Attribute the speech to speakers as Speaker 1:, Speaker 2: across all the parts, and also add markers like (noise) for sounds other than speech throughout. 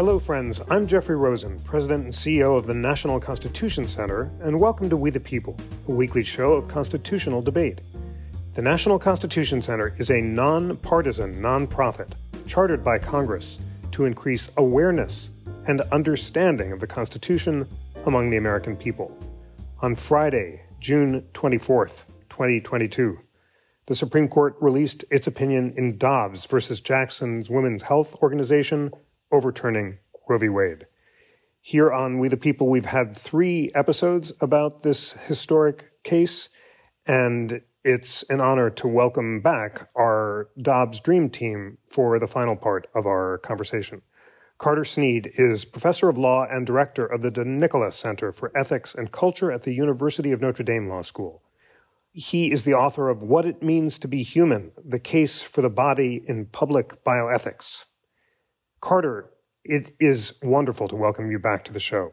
Speaker 1: Hello, friends. I'm Jeffrey Rosen, President and CEO of the National Constitution Center, and welcome to We the People, a weekly show of constitutional debate. The National Constitution Center is a nonpartisan nonprofit chartered by Congress to increase awareness and understanding of the Constitution among the American people. On Friday, June 24th, 2022, the Supreme Court released its opinion in Dobbs versus Jackson's Women's Health Organization overturning Roe v. Wade. Here on We the People, we've had three episodes about this historic case, and it's an honor to welcome back our Dobbs Dream Team for the final part of our conversation. Carter Snead is professor of law and director of the De Nicola Center for Ethics and Culture at the University of Notre Dame Law School. He is the author of What It Means to Be Human The Case for the Body in Public Bioethics. Carter, it is wonderful to welcome you back to the show.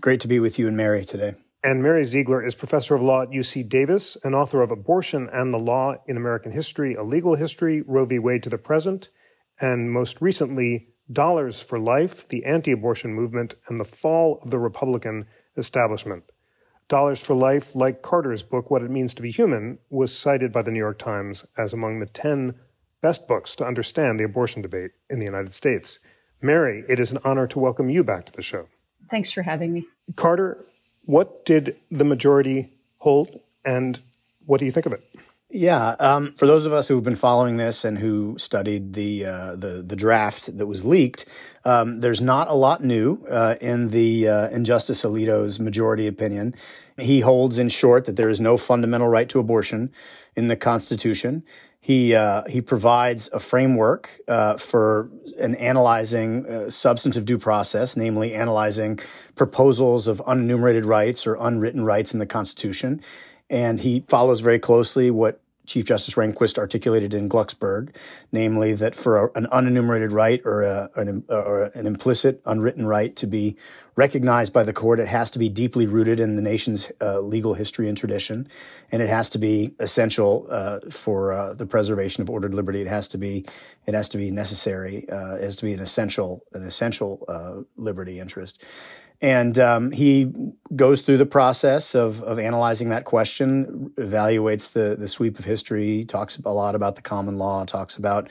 Speaker 2: Great to be with you and Mary today.
Speaker 1: And Mary Ziegler is professor of law at UC Davis and author of Abortion and the Law in American History, A Legal History, Roe v. Wade to the Present, and most recently, Dollars for Life, the Anti Abortion Movement, and the Fall of the Republican Establishment. Dollars for Life, like Carter's book, What It Means to Be Human, was cited by the New York Times as among the 10 best books to understand the abortion debate in the United States. Mary, it is an honor to welcome you back to the show.
Speaker 3: Thanks for having me.
Speaker 1: Carter, what did the majority hold, and what do you think of it?
Speaker 2: Yeah, um, for those of us who've been following this and who studied the uh, the, the draft that was leaked, um, there's not a lot new uh, in the uh, in Justice Alito's majority opinion. He holds, in short, that there is no fundamental right to abortion in the Constitution. He uh, he provides a framework uh, for an analyzing uh, substantive due process, namely analyzing proposals of unenumerated rights or unwritten rights in the Constitution. And he follows very closely what Chief Justice Rehnquist articulated in Glucksberg, namely that for a, an unenumerated right or, a, an, or an implicit unwritten right to be recognized by the court, it has to be deeply rooted in the nation's uh, legal history and tradition, and it has to be essential uh, for uh, the preservation of ordered liberty. It has to be it has to be necessary. Uh, it has to be an essential an essential uh, liberty interest. And um, he goes through the process of, of analyzing that question, evaluates the, the sweep of history, talks a lot about the common law, talks about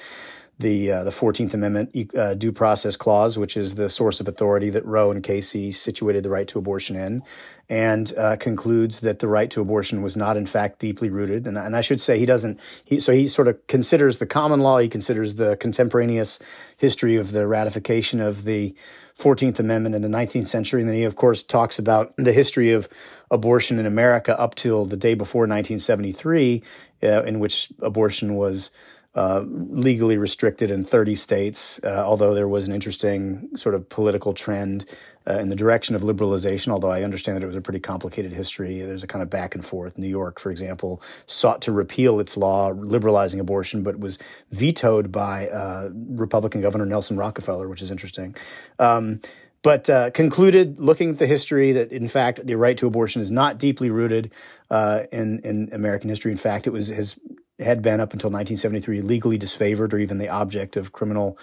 Speaker 2: the uh, the Fourteenth Amendment uh, due process clause, which is the source of authority that Roe and Casey situated the right to abortion in, and uh, concludes that the right to abortion was not in fact deeply rooted. And, and I should say he doesn't. He, so he sort of considers the common law. He considers the contemporaneous history of the ratification of the 14th Amendment in the 19th century. And then he, of course, talks about the history of abortion in America up till the day before 1973, uh, in which abortion was uh, legally restricted in 30 states, uh, although there was an interesting sort of political trend uh, in the direction of liberalization, although I understand that it was a pretty complicated history. There's a kind of back and forth. New York, for example, sought to repeal its law liberalizing abortion, but was vetoed by uh, Republican Governor Nelson Rockefeller, which is interesting. Um, but uh, concluded, looking at the history, that in fact the right to abortion is not deeply rooted uh, in in American history. In fact, it was has had been up until 1973 legally disfavored or even the object of criminal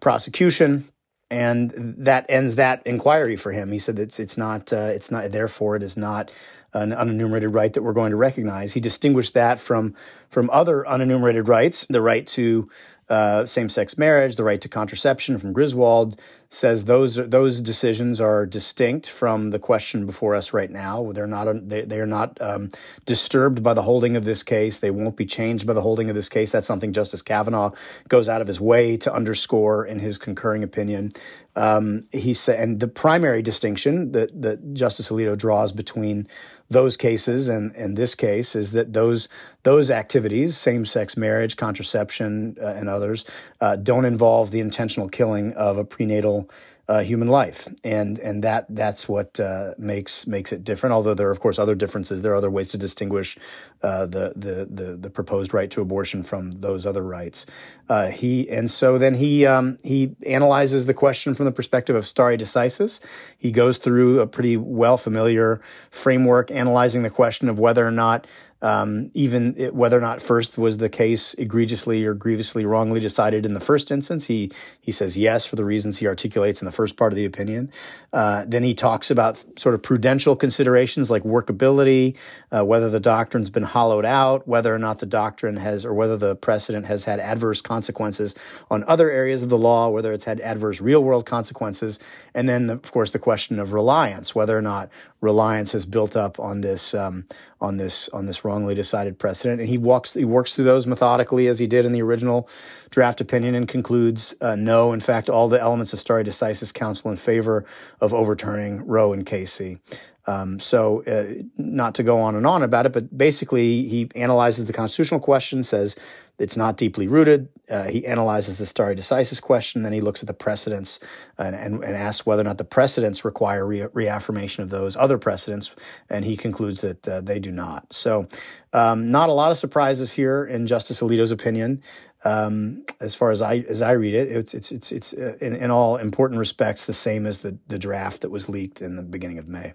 Speaker 2: prosecution. And that ends that inquiry for him. He said it's it's not uh, it's not therefore it is not an unenumerated right that we're going to recognize. He distinguished that from from other unenumerated rights, the right to uh, same-sex marriage, the right to contraception from Griswold says those those decisions are distinct from the question before us right now. They're not they, they are not um, disturbed by the holding of this case. They won't be changed by the holding of this case. That's something Justice Kavanaugh goes out of his way to underscore in his concurring opinion. Um, he said, and the primary distinction that that Justice Alito draws between those cases and, in this case is that those those activities, same sex marriage, contraception, uh, and others, uh, don't involve the intentional killing of a prenatal uh, human life, and and that that's what uh, makes makes it different. Although there are of course other differences, there are other ways to distinguish uh, the, the, the the proposed right to abortion from those other rights. Uh, he and so then he um, he analyzes the question from the perspective of stare decisis. He goes through a pretty well familiar framework analyzing the question of whether or not um, even it, whether or not first was the case egregiously or grievously wrongly decided in the first instance. He he says yes for the reasons he articulates in the first part of the opinion. Uh, then he talks about sort of prudential considerations like workability, uh, whether the doctrine's been hollowed out, whether or not the doctrine has, or whether the precedent has had adverse consequences on other areas of the law, whether it's had adverse real world consequences, and then of course the question of reliance, whether or not reliance has built up on this um, on this on this wrongly decided precedent. And he walks he works through those methodically as he did in the original draft opinion and concludes uh, no. In fact, all the elements of stare decisis counsel in favor of overturning Roe and Casey. Um, so, uh, not to go on and on about it, but basically, he analyzes the constitutional question, says it's not deeply rooted. Uh, he analyzes the stare decisis question, then he looks at the precedents and, and, and asks whether or not the precedents require re- reaffirmation of those other precedents, and he concludes that uh, they do not. So, um, not a lot of surprises here in Justice Alito's opinion. Um, as far as I as I read it, it's it's it's, it's uh, in, in all important respects the same as the the draft that was leaked in the beginning of May.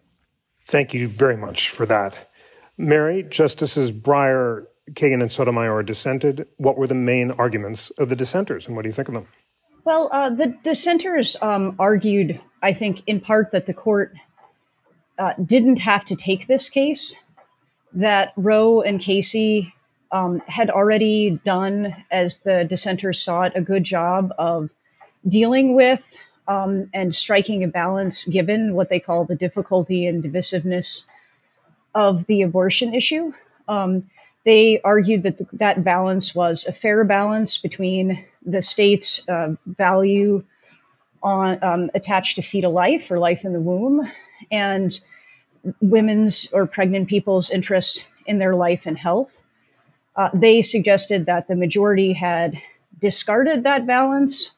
Speaker 1: Thank you very much for that. Mary, Justices Breyer, Kagan, and Sotomayor dissented. What were the main arguments of the dissenters, and what do you think of them?
Speaker 3: Well, uh, the dissenters um, argued, I think, in part that the court uh, didn't have to take this case, that Roe and Casey um, had already done, as the dissenters saw it, a good job of dealing with um, and striking a balance given what they call the difficulty and divisiveness of the abortion issue. Um, they argued that that balance was a fair balance between the state's uh, value on um, attached to fetal life or life in the womb and women's or pregnant people's interests in their life and health. Uh, they suggested that the majority had discarded that balance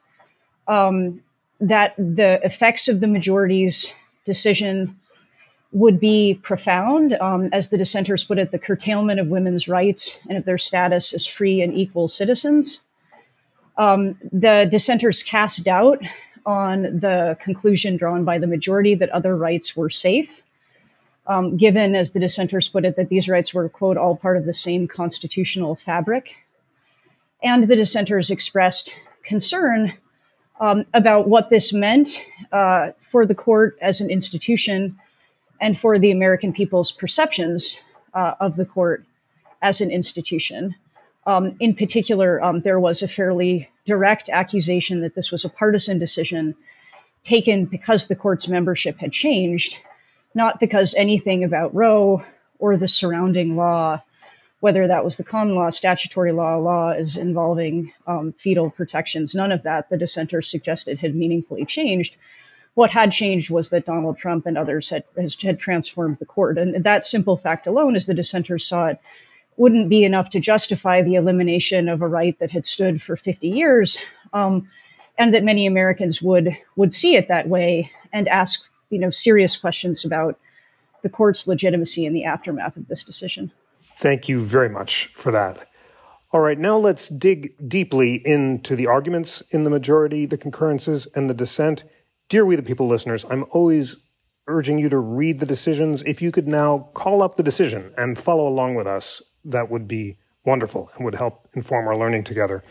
Speaker 3: um, that the effects of the majority's decision would be profound. Um, as the dissenters put it, the curtailment of women's rights and of their status as free and equal citizens. Um, the dissenters cast doubt on the conclusion drawn by the majority that other rights were safe, um, given, as the dissenters put it, that these rights were, quote, all part of the same constitutional fabric. And the dissenters expressed concern um, about what this meant uh, for the court as an institution and for the American people's perceptions uh, of the court as an institution. Um, in particular, um, there was a fairly direct accusation that this was a partisan decision taken because the court's membership had changed, not because anything about Roe or the surrounding law whether that was the common law, statutory law, laws involving um, fetal protections, none of that the dissenters suggested had meaningfully changed. What had changed was that Donald Trump and others had, had transformed the court. And that simple fact alone, as the dissenters saw it, wouldn't be enough to justify the elimination of a right that had stood for 50 years, um, and that many Americans would would see it that way and ask you know serious questions about the court's legitimacy in the aftermath of this decision.
Speaker 1: Thank you very much for that. All right, now let's dig deeply into the arguments in the majority, the concurrences, and the dissent. Dear We the People listeners, I'm always urging you to read the decisions. If you could now call up the decision and follow along with us, that would be wonderful and would help inform our learning together.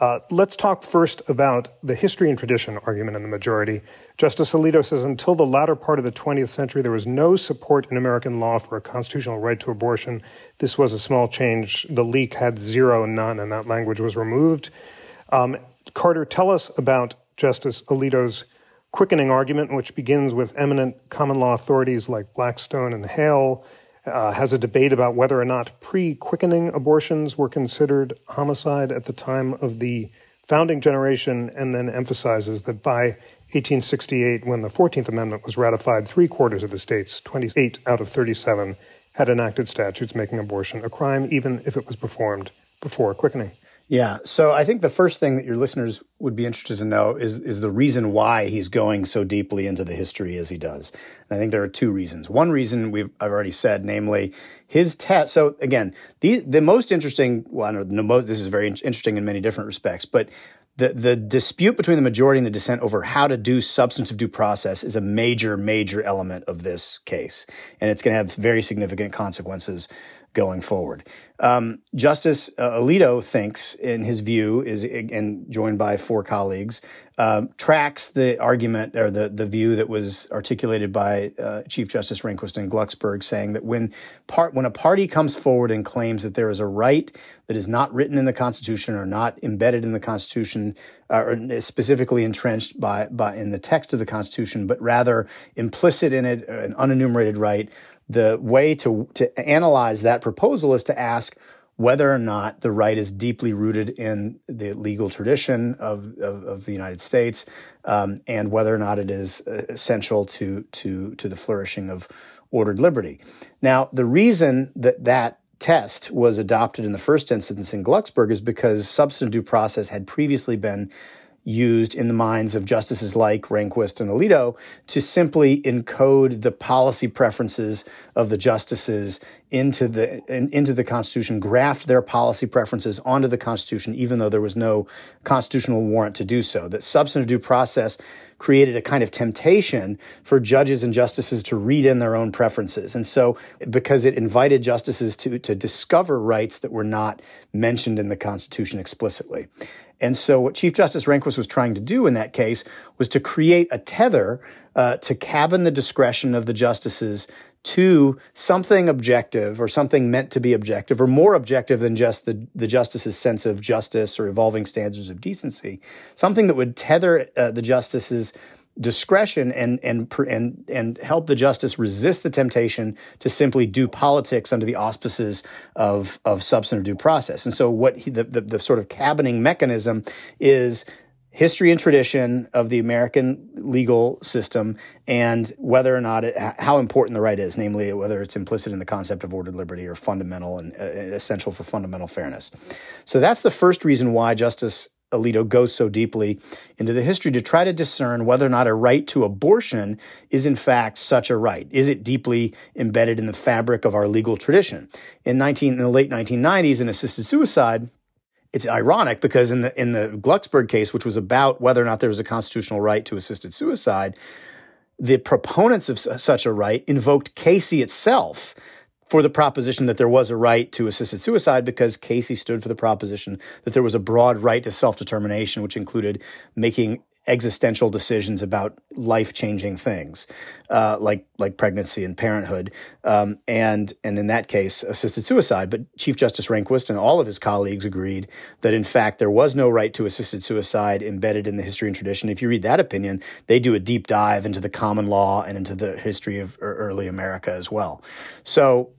Speaker 1: Uh, let's talk first about the history and tradition argument in the majority. Justice Alito says until the latter part of the 20th century, there was no support in American law for a constitutional right to abortion. This was a small change. The leak had zero, none, and that language was removed. Um, Carter, tell us about Justice Alito's quickening argument, which begins with eminent common law authorities like Blackstone and Hale uh, has a debate about whether or not pre quickening abortions were considered homicide at the time of the founding generation, and then emphasizes that by 1868, when the 14th Amendment was ratified, three quarters of the states, 28 out of 37, had enacted statutes making abortion a crime, even if it was performed before quickening.
Speaker 2: Yeah. So I think the first thing that your listeners would be interested to know is is the reason why he's going so deeply into the history as he does. And I think there are two reasons. One reason we've I've already said, namely his test. So again, the the most interesting. Well, know, the most, this is very interesting in many different respects, but the the dispute between the majority and the dissent over how to do substantive due process is a major major element of this case, and it's going to have very significant consequences going forward. Um, Justice uh, Alito thinks, in his view, is and joined by four colleagues, um, tracks the argument or the the view that was articulated by uh, Chief Justice Rehnquist and Glucksberg, saying that when part when a party comes forward and claims that there is a right that is not written in the Constitution or not embedded in the Constitution uh, or specifically entrenched by by in the text of the Constitution, but rather implicit in it, an unenumerated right the way to, to analyze that proposal is to ask whether or not the right is deeply rooted in the legal tradition of, of, of the United States um, and whether or not it is uh, essential to, to, to the flourishing of ordered liberty. Now, the reason that that test was adopted in the first instance in Glucksberg is because substantive due process had previously been used in the minds of justices like Rehnquist and Alito to simply encode the policy preferences of the justices into the in, into the Constitution, graft their policy preferences onto the Constitution, even though there was no constitutional warrant to do so. That substantive due process created a kind of temptation for judges and justices to read in their own preferences. And so, because it invited justices to, to discover rights that were not mentioned in the Constitution explicitly. And so, what Chief Justice Rehnquist was trying to do in that case was to create a tether uh, to cabin the discretion of the justices to something objective or something meant to be objective or more objective than just the, the justice's sense of justice or evolving standards of decency, something that would tether uh, the justice's discretion and and and and help the justice resist the temptation to simply do politics under the auspices of of substantive due process. And so, what he, the, the the sort of cabining mechanism is history and tradition of the American legal system and whether or not it, how important the right is, namely whether it's implicit in the concept of ordered liberty or fundamental and uh, essential for fundamental fairness. So that's the first reason why Justice Alito goes so deeply into the history to try to discern whether or not a right to abortion is in fact such a right. Is it deeply embedded in the fabric of our legal tradition? In 19 in the late 1990s in assisted suicide, it's ironic because in the in the Glucksberg case, which was about whether or not there was a constitutional right to assisted suicide, the proponents of such a right invoked Casey itself for the proposition that there was a right to assisted suicide because Casey stood for the proposition that there was a broad right to self determination, which included making existential decisions about life changing things, uh, like like pregnancy and parenthood, um, and and in that case, assisted suicide. But Chief Justice Rehnquist and all of his colleagues agreed that in fact there was no right to assisted suicide embedded in the history and tradition. If you read that opinion, they do a deep dive into the common law and into the history of early America as well. So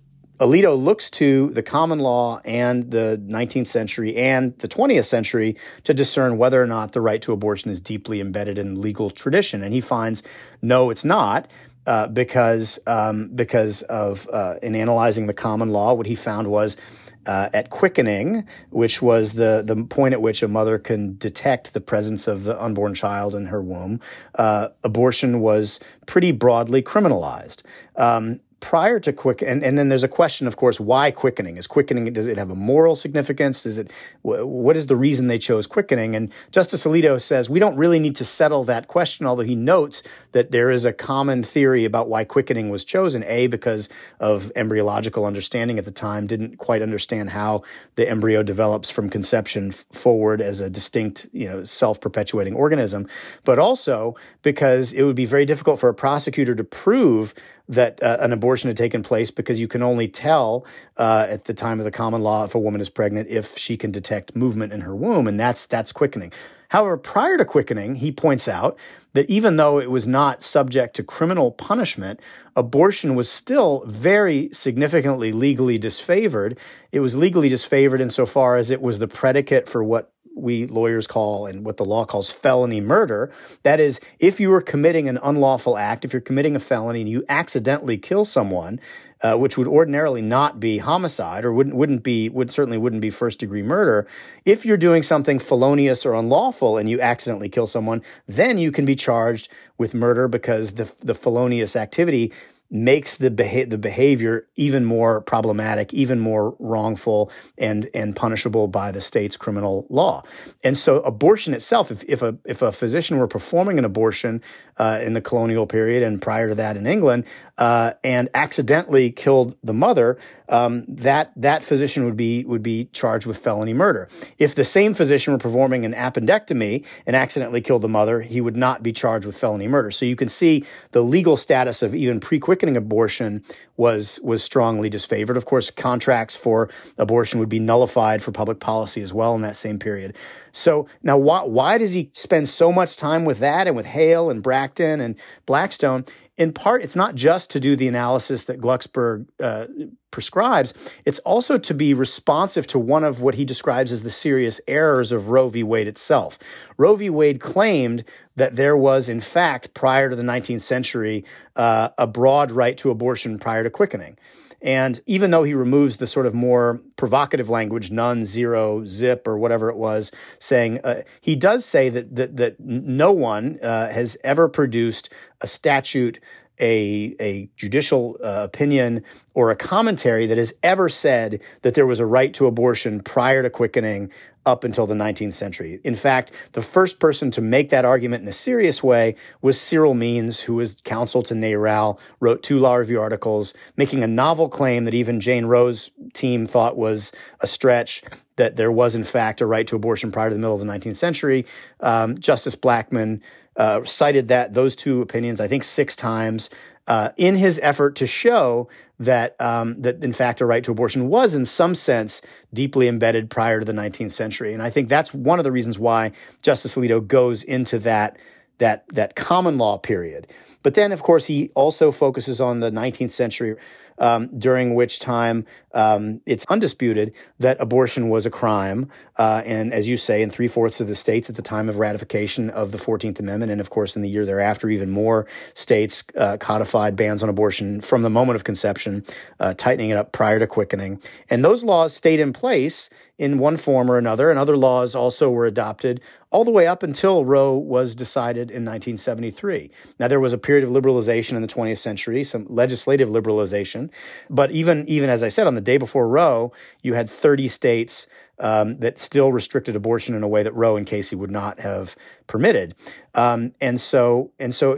Speaker 2: Alito looks to the common law and the 19th century and the 20th century to discern whether or not the right to abortion is deeply embedded in legal tradition. And he finds, no, it's not. Uh, because um, because of uh, in analyzing the common law, what he found was uh, at quickening, which was the the point at which a mother can detect the presence of the unborn child in her womb, uh, abortion was pretty broadly criminalized. Um, prior to quick and, and then there's a question of course why quickening? Is quickening does it have a moral significance? Is it what is the reason they chose quickening? And justice alito says we don't really need to settle that question although he notes that there is a common theory about why quickening was chosen a because of embryological understanding at the time didn't quite understand how the embryo develops from conception forward as a distinct you know self-perpetuating organism but also because it would be very difficult for a prosecutor to prove that uh, an abortion had taken place because you can only tell uh, at the time of the common law if a woman is pregnant if she can detect movement in her womb, and that's that's quickening. However, prior to quickening, he points out that even though it was not subject to criminal punishment, abortion was still very significantly legally disfavored. It was legally disfavored insofar as it was the predicate for what we lawyers call and what the law calls felony murder. That is, if you are committing an unlawful act, if you're committing a felony and you accidentally kill someone, uh, which would ordinarily not be homicide or wouldn't wouldn't be would certainly wouldn't be first degree murder. If you're doing something felonious or unlawful and you accidentally kill someone, then you can be charged with murder because the the felonious activity makes the beha- the behavior even more problematic, even more wrongful, and and punishable by the state's criminal law. And so, abortion itself, if, if a if a physician were performing an abortion uh, in the colonial period and prior to that in England, uh, and accidentally killed the mother, um, that that physician would be would be charged with felony murder. If the same physician were performing an appendectomy and accidentally killed the mother, he would not be charged with felony murder. So you can see the legal status of even pre-quickening abortion was was strongly disfavored. Of course, contracts for abortion would be nullified for public policy as well in that same period. So now, why, why does he spend so much time with that and with Hale and Bracton and Blackstone? in part, it's not just to do the analysis that Glucksberg uh, prescribes, it's also to be responsive to one of what he describes as the serious errors of Roe v. Wade itself. Roe v. Wade claimed that there was, in fact, prior to the 19th century, uh, a broad right to abortion prior to quickening. And even though he removes the sort of more provocative language, none, zero, zip, or whatever it was, saying uh, he does say that that, that no one uh, has ever produced a statute a, a judicial uh, opinion or a commentary that has ever said that there was a right to abortion prior to quickening up until the 19th century. In fact, the first person to make that argument in a serious way was Cyril Means, who was counsel to NARAL, wrote two law review articles, making a novel claim that even Jane Roe's team thought was a stretch, that there was, in fact, a right to abortion prior to the middle of the 19th century. Um, Justice Blackmun uh, cited that those two opinions, I think, six times uh, in his effort to show that um, that in fact a right to abortion was in some sense deeply embedded prior to the 19th century, and I think that's one of the reasons why Justice Alito goes into that that that common law period. But then, of course, he also focuses on the 19th century um, during which time um, it's undisputed that abortion was a crime. Uh, and as you say, in three fourths of the states at the time of ratification of the 14th Amendment, and of course in the year thereafter, even more states uh, codified bans on abortion from the moment of conception, uh, tightening it up prior to quickening. And those laws stayed in place in one form or another, and other laws also were adopted all the way up until Roe was decided in 1973. Now, there was a period of liberalization in the 20th century, some legislative liberalization, but even, even as I said, on the day before Roe, you had 30 states um, that still restricted abortion in a way that Roe and Casey would not have permitted. Um, and so, and so,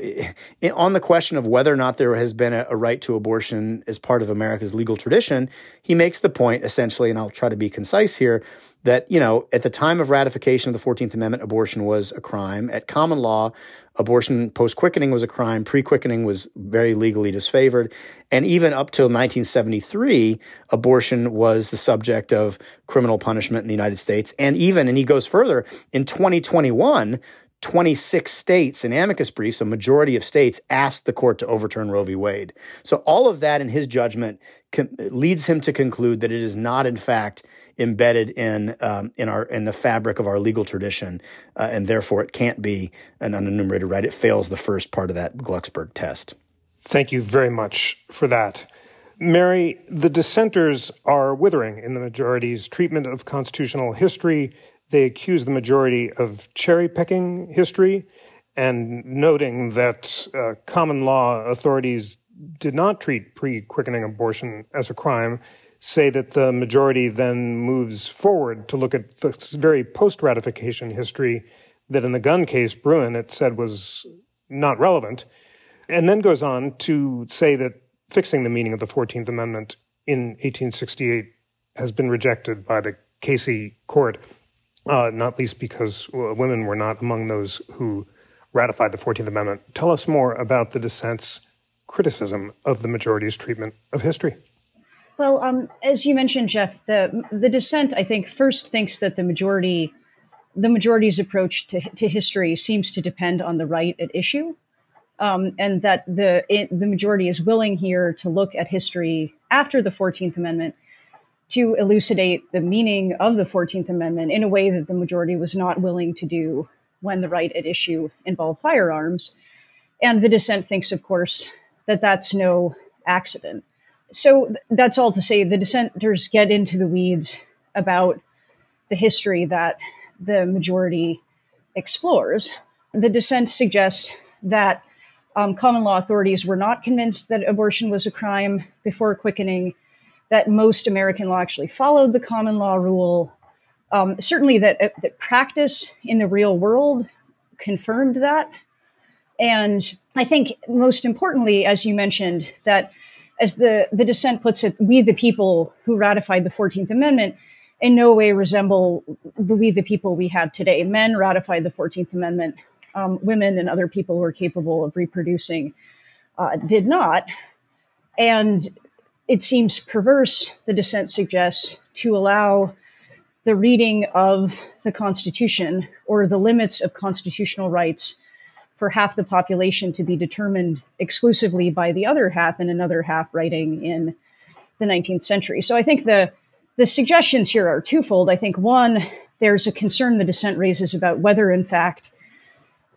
Speaker 2: on the question of whether or not there has been a, a, right to abortion as part of America's legal tradition, he makes the point essentially, and I'll try to be concise here, that you know at the time of ratification of the Fourteenth Amendment, abortion was a crime. At common law, abortion post quickening was a crime. Pre quickening was very legally disfavored. And even up till 1973, abortion was the subject of criminal punishment in the United States. And even, and he goes further, in 2021, 26 states in amicus briefs, a majority of states, asked the court to overturn Roe v. Wade. So all of that, in his judgment, leads him to conclude that it is not, in fact, embedded in um, in our in the fabric of our legal tradition, uh, and therefore it can't be an unenumerated right. It fails the first part of that Glucksberg test.
Speaker 1: Thank you very much for that. Mary, the dissenters are withering in the majority's treatment of constitutional history. They accuse the majority of cherry picking history and noting that uh, common law authorities did not treat pre quickening abortion as a crime say that the majority then moves forward to look at the very post ratification history that in the gun case, Bruen, it said was not relevant, and then goes on to say that fixing the meaning of the 14th Amendment in 1868 has been rejected by the Casey court, uh, not least because uh, women were not among those who ratified the 14th Amendment. Tell us more about the dissent's criticism of the majority's treatment of history.
Speaker 3: Well, um, as you mentioned, Jeff, the the dissent, I think, first thinks that the majority, the majority's approach to, to history seems to depend on the right at issue, um, and that the it, the majority is willing here to look at history after the Fourteenth Amendment to elucidate the meaning of the Fourteenth Amendment in a way that the majority was not willing to do when the right at issue involved firearms, and the dissent thinks, of course, that that's no accident so that's all to say the dissenters get into the weeds about the history that the majority explores. The dissent suggests that um, common law authorities were not convinced that abortion was a crime before quickening, that most American law actually followed the common law rule. Um, certainly, that, uh, that practice in the real world confirmed that. And I think most importantly, as you mentioned, that as the, the dissent puts it, we the people who ratified the 14th Amendment in no way resemble the we the people we have today. Men ratified the 14th Amendment um, women and other people who are capable of reproducing uh, did not. And it seems perverse, the dissent suggests, to allow the reading of the Constitution or the limits of constitutional rights for half the population to be determined exclusively by the other half and another half writing in the 19th century. So I think the the suggestions here are twofold. I think one, there's a concern the dissent raises about whether, in fact,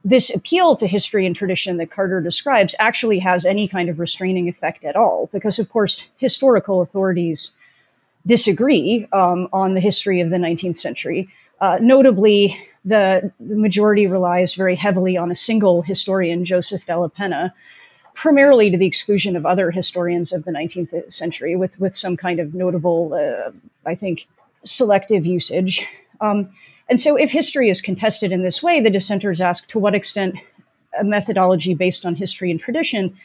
Speaker 3: this appeal to history and tradition that Carter describes actually has any kind of restraining effect at all, because of course historical authorities disagree um, on the history of the 19th century. Uh, notably, the, the, majority relies very heavily on a single historian, Joseph Dellapenna, primarily to the exclusion of other historians of the 19th century, with, with some kind of notable, uh, I think, selective usage. Um, and so, if history is contested in this way, the dissenters ask to what extent a methodology based on history and tradition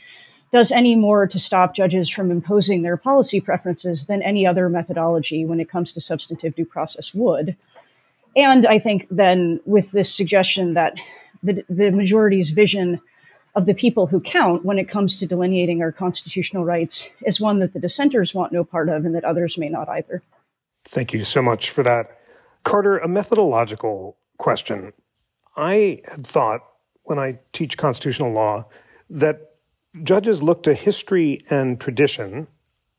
Speaker 3: does any more to stop judges from imposing their policy preferences than any other methodology when it comes to substantive due process would. And I think then, with this suggestion that the, the majority's vision of the people who count when it comes to delineating our constitutional rights is one that the dissenters want no part of and that others may not either.
Speaker 1: Thank you so much for that. Carter, a methodological question. I had thought when I teach constitutional law that judges look to history and tradition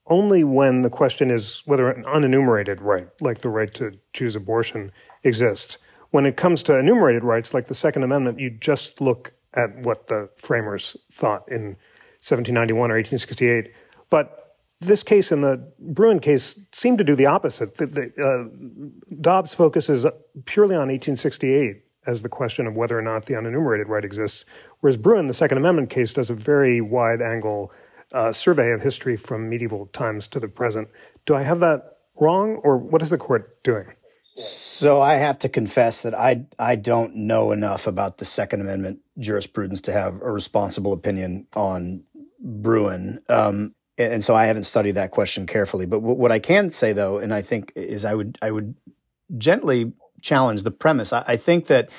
Speaker 1: only when the question is whether an unenumerated right, like the right to choose abortion, exists. When it comes to enumerated rights, like the Second Amendment, you just look at what the framers thought in 1791 or 1868. But this case and the Bruen case seem to do the opposite. The, the, uh, Dobbs focuses purely on 1868 as the question of whether or not the unenumerated right exists, whereas Bruen, the Second Amendment case, does a very wide angle uh, survey of history from medieval times to the present. Do I have that wrong, or what is the court doing?
Speaker 2: So I have to confess that I I don't know enough about the Second Amendment jurisprudence to have a responsible opinion on Bruen. Um, and so I haven't studied that question carefully. But w- what I can say, though, and I think is I would I would gently challenge the premise. I, I think that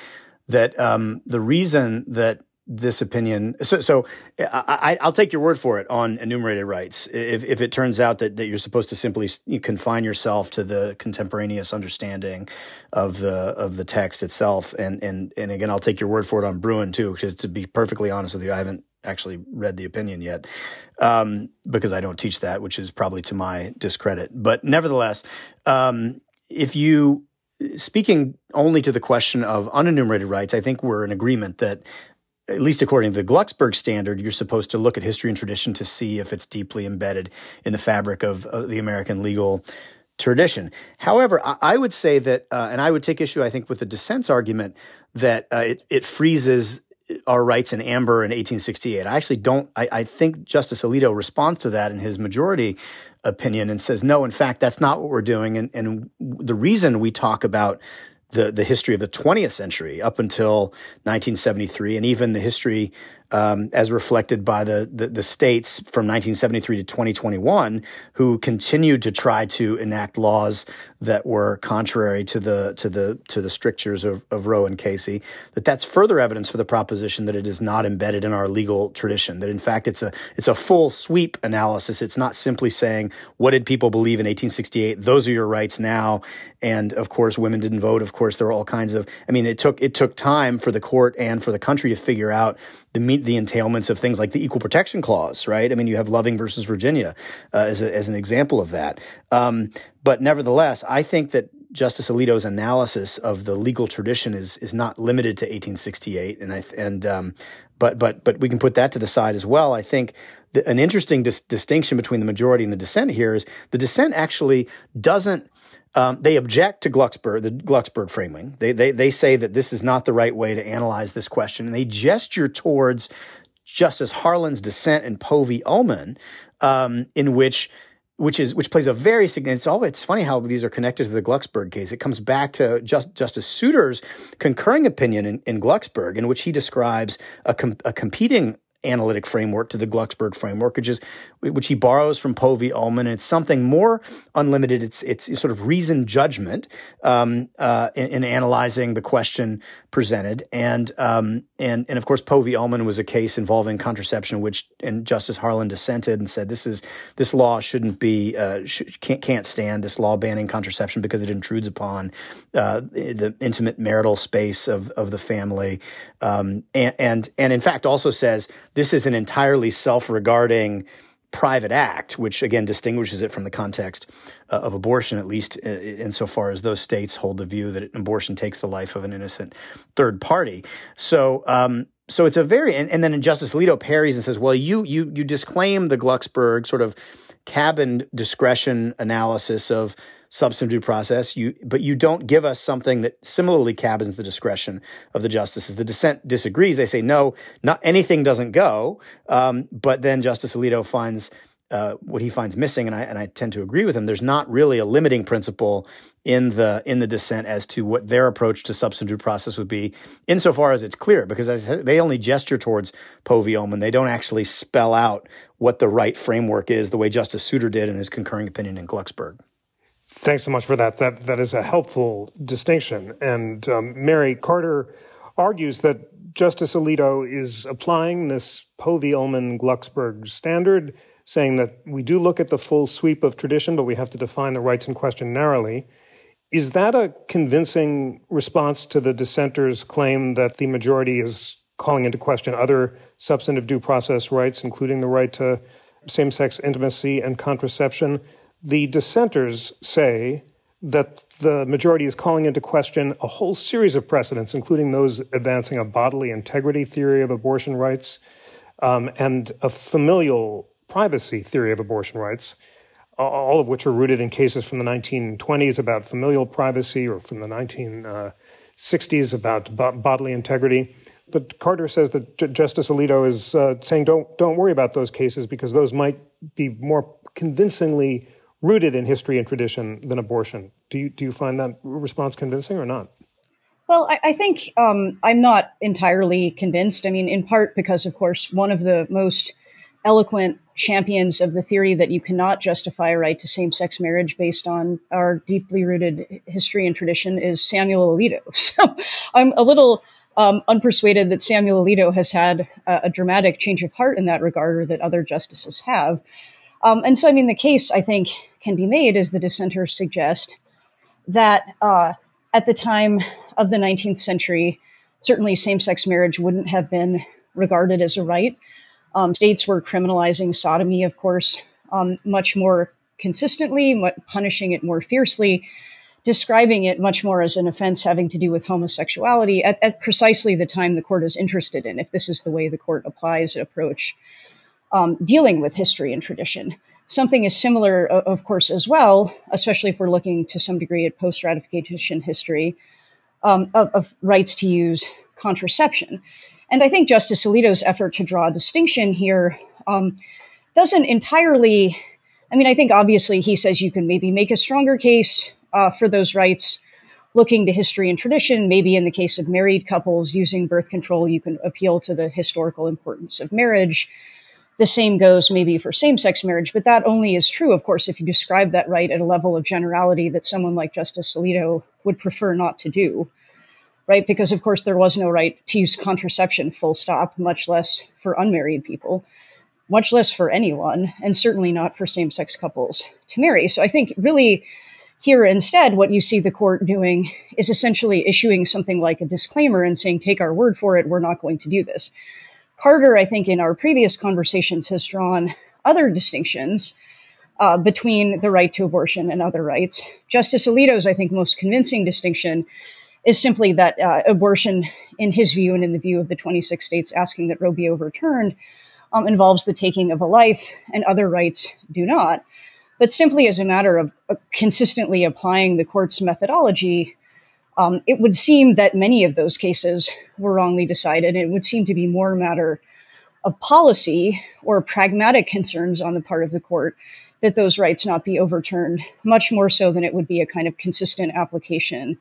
Speaker 2: that um, the reason that this opinion. So, so I, will take your word for it on enumerated rights. If, if it turns out that, that you're supposed to simply confine yourself to the contemporaneous understanding of the of the text itself, and and and again, I'll take your word for it on Bruen too. Because to be perfectly honest with you, I haven't actually read the opinion yet um, because I don't teach that, which is probably to my discredit. But nevertheless, um, if you speaking only to the question of unenumerated rights, I think we're in agreement that. At least according to the Glucksberg standard, you're supposed to look at history and tradition to see if it's deeply embedded in the fabric of, of the American legal tradition. However, I, I would say that, uh, and I would take issue, I think, with the dissent's argument that uh, it, it freezes our rights in amber in 1868. I actually don't, I, I, think Justice Alito responds to that in his majority opinion and says, no, in fact, that's not what we're doing. And, and the reason we talk about the, the history of the 20th century up until 1973 and even the history um, as reflected by the, the, the states from 1973 to 2021, who continued to try to enact laws that were contrary to the to the to the strictures of, of Roe and Casey. That that's further evidence for the proposition that it is not embedded in our legal tradition. That in fact it's a it's a full sweep analysis. It's not simply saying what did people believe in 1868. Those are your rights now. And of course, women didn't vote. Of course, there were all kinds of. I mean, it took it took time for the court and for the country to figure out the meet the entailments of things like the equal protection clause, right? I mean, you have Loving versus Virginia uh, as, a, as an example of that. Um, but nevertheless, I think that Justice Alito's analysis of the legal tradition is is not limited to 1868, and I and um, but but but we can put that to the side as well. I think the, an interesting dis- distinction between the majority and the dissent here is the dissent actually doesn't um, they object to Glucksberg, the Glucksberg framing. They, they, they say that this is not the right way to analyze this question. And they gesture towards Justice Harlan's dissent in Poe v. Ullman, um, in which which is which plays a very significant. It's. It's funny how these are connected to the Glucksberg case. It comes back to just, Justice Souter's concurring opinion in, in Glucksberg, in which he describes a, com, a competing analytic framework to the Glucksberg framework, which is which he borrows from Poe v. Ullman. It's something more unlimited. It's it's sort of reasoned judgment um, uh, in, in, analyzing the question presented, and um, and and of course Poe v. Ullman was a case involving contraception, which and Justice Harlan dissented and said this is this law shouldn't be uh, sh- can't can't stand this law banning contraception because it intrudes upon uh, the intimate marital space of of the family, um, and, and and in fact also says this is an entirely self regarding private act, which again distinguishes it from the context uh, of abortion, at least uh, insofar as those states hold the view that abortion takes the life of an innocent third party. So, um, so it's a very and, and then Justice Alito parries and says, "Well, you you you disclaim the Glucksberg sort of cabined discretion analysis of substantive process. You, but you don't give us something that similarly cabins the discretion of the justices. The dissent disagrees. They say no, not anything doesn't go. Um, but then Justice Alito finds uh, what he finds missing, and I and I tend to agree with him. There's not really a limiting principle in the in the dissent as to what their approach to substantive process would be, insofar as it's clear, because they only gesture towards Poe v. Ullman. They don't actually spell out what the right framework is, the way Justice Souter did in his concurring opinion in Glucksberg.
Speaker 1: Thanks so much for that. That that is a helpful distinction. And um, Mary Carter argues that Justice Alito is applying this Poe v. Ullman Glucksberg standard, saying that we do look at the full sweep of tradition, but we have to define the rights in question narrowly. Is that a convincing response to the dissenters' claim that the majority is calling into question other substantive due process rights, including the right to same sex intimacy and contraception? The dissenters say that the majority is calling into question a whole series of precedents, including those advancing a bodily integrity theory of abortion rights um, and a familial privacy theory of abortion rights, all of which are rooted in cases from the 1920s about familial privacy or from the 1960s about bodily integrity. But Carter says that J- Justice Alito is uh, saying don't don't worry about those cases because those might be more convincingly rooted in history and tradition than abortion. Do you do you find that response convincing or not?
Speaker 3: Well, I, I think um, I'm not entirely convinced. I mean, in part because, of course, one of the most eloquent champions of the theory that you cannot justify a right to same-sex marriage based on our deeply rooted history and tradition is Samuel Alito. (laughs) So I'm a little um, unpersuaded that Samuel Alito has had a, a, dramatic change of heart in that regard, or that other justices have. Um, and so, I mean, the case I think can be made, as the dissenters suggest, that uh, at the time of the 19th century, certainly same sex marriage wouldn't have been regarded as a right. Um, states were criminalizing sodomy, of course, um, much more consistently, punishing it more fiercely, describing it much more as an offense having to do with homosexuality at, at precisely the time the court is interested in, if this is the way the court applies approach um, dealing with history and tradition. Something is similar, of course, as well, especially if we're looking to some degree at post ratification history um, of, of, rights to use contraception. And I think Justice Alito's effort to draw a distinction here um, doesn't entirely. I mean, I think obviously he says you can maybe make a stronger case uh, for those rights looking to history and tradition. Maybe in the case of married couples using birth control, you can appeal to the historical importance of marriage. The same goes maybe for same sex marriage, but that only is true, of course, if you describe that right at a level of generality that someone like Justice Alito would prefer not to do, right? Because, of course, there was no right to use contraception, full stop, much less for unmarried people, much less for anyone, and certainly not for same sex couples to marry. So I think really here instead, what you see the court doing is essentially issuing something like a disclaimer and saying, take our word for it, we're not going to do this. Carter, I think, in our previous conversations, has drawn other distinctions uh, between the right to abortion and other rights. Justice Alito's, I think, most convincing distinction is simply that uh, abortion, in his view and in the view of the 26 states asking that Roe be overturned, um, involves the taking of a life, and other rights do not. But simply as a matter of uh, consistently applying the court's methodology, um, it would seem that many of those cases were wrongly decided. It would seem to be more a matter of policy or pragmatic concerns on the part of the court that those rights not be overturned, much more so than it would be a kind of consistent application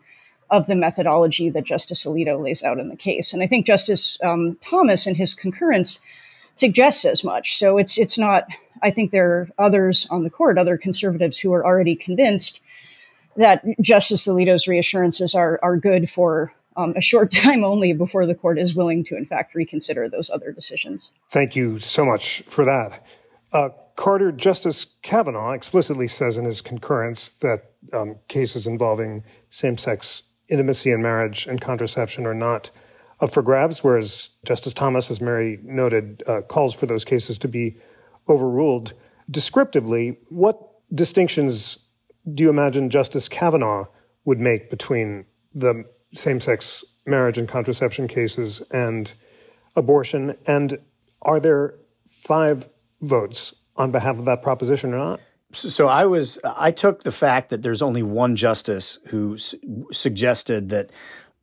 Speaker 3: of the methodology that Justice Alito lays out in the case. And I think Justice um, Thomas, in his concurrence, suggests as much. So it's it's not. I think there are others on the court, other conservatives who are already convinced that Justice Alito's reassurances are are good for um, a short (laughs) time only before the court is willing to, in fact, reconsider those other decisions.
Speaker 1: Thank you so much for that. Uh, Carter, Justice Kavanaugh explicitly says in his concurrence that um, cases involving same sex intimacy in marriage and contraception are not up for grabs, whereas Justice Thomas, as Mary noted, uh, calls for those cases to be overruled. Descriptively, what distinctions do you imagine Justice Kavanaugh would make between the same sex marriage and contraception cases and abortion? And are there five votes on behalf of that proposition or not?
Speaker 2: So I was I took the fact that there's only one justice who suggested that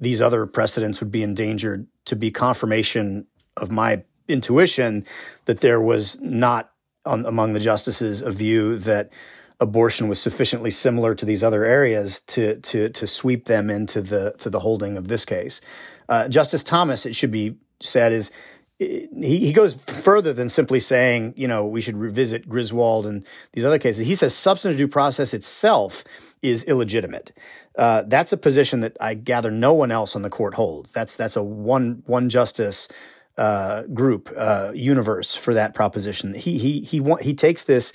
Speaker 2: these other precedents would be endangered to be confirmation of my intuition that there was not on, among the justices a view that abortion was sufficiently similar to these other areas to to to sweep them into the to the holding of this case. Uh, Justice Thomas, it should be said, is he, he goes further than simply saying, you know, we should revisit Griswold and these other cases. He says substantive due process itself is illegitimate. Uh, that's a position that I gather no one else on the court holds. That's that's a one one justice uh, group uh, universe for that proposition. He he he he takes this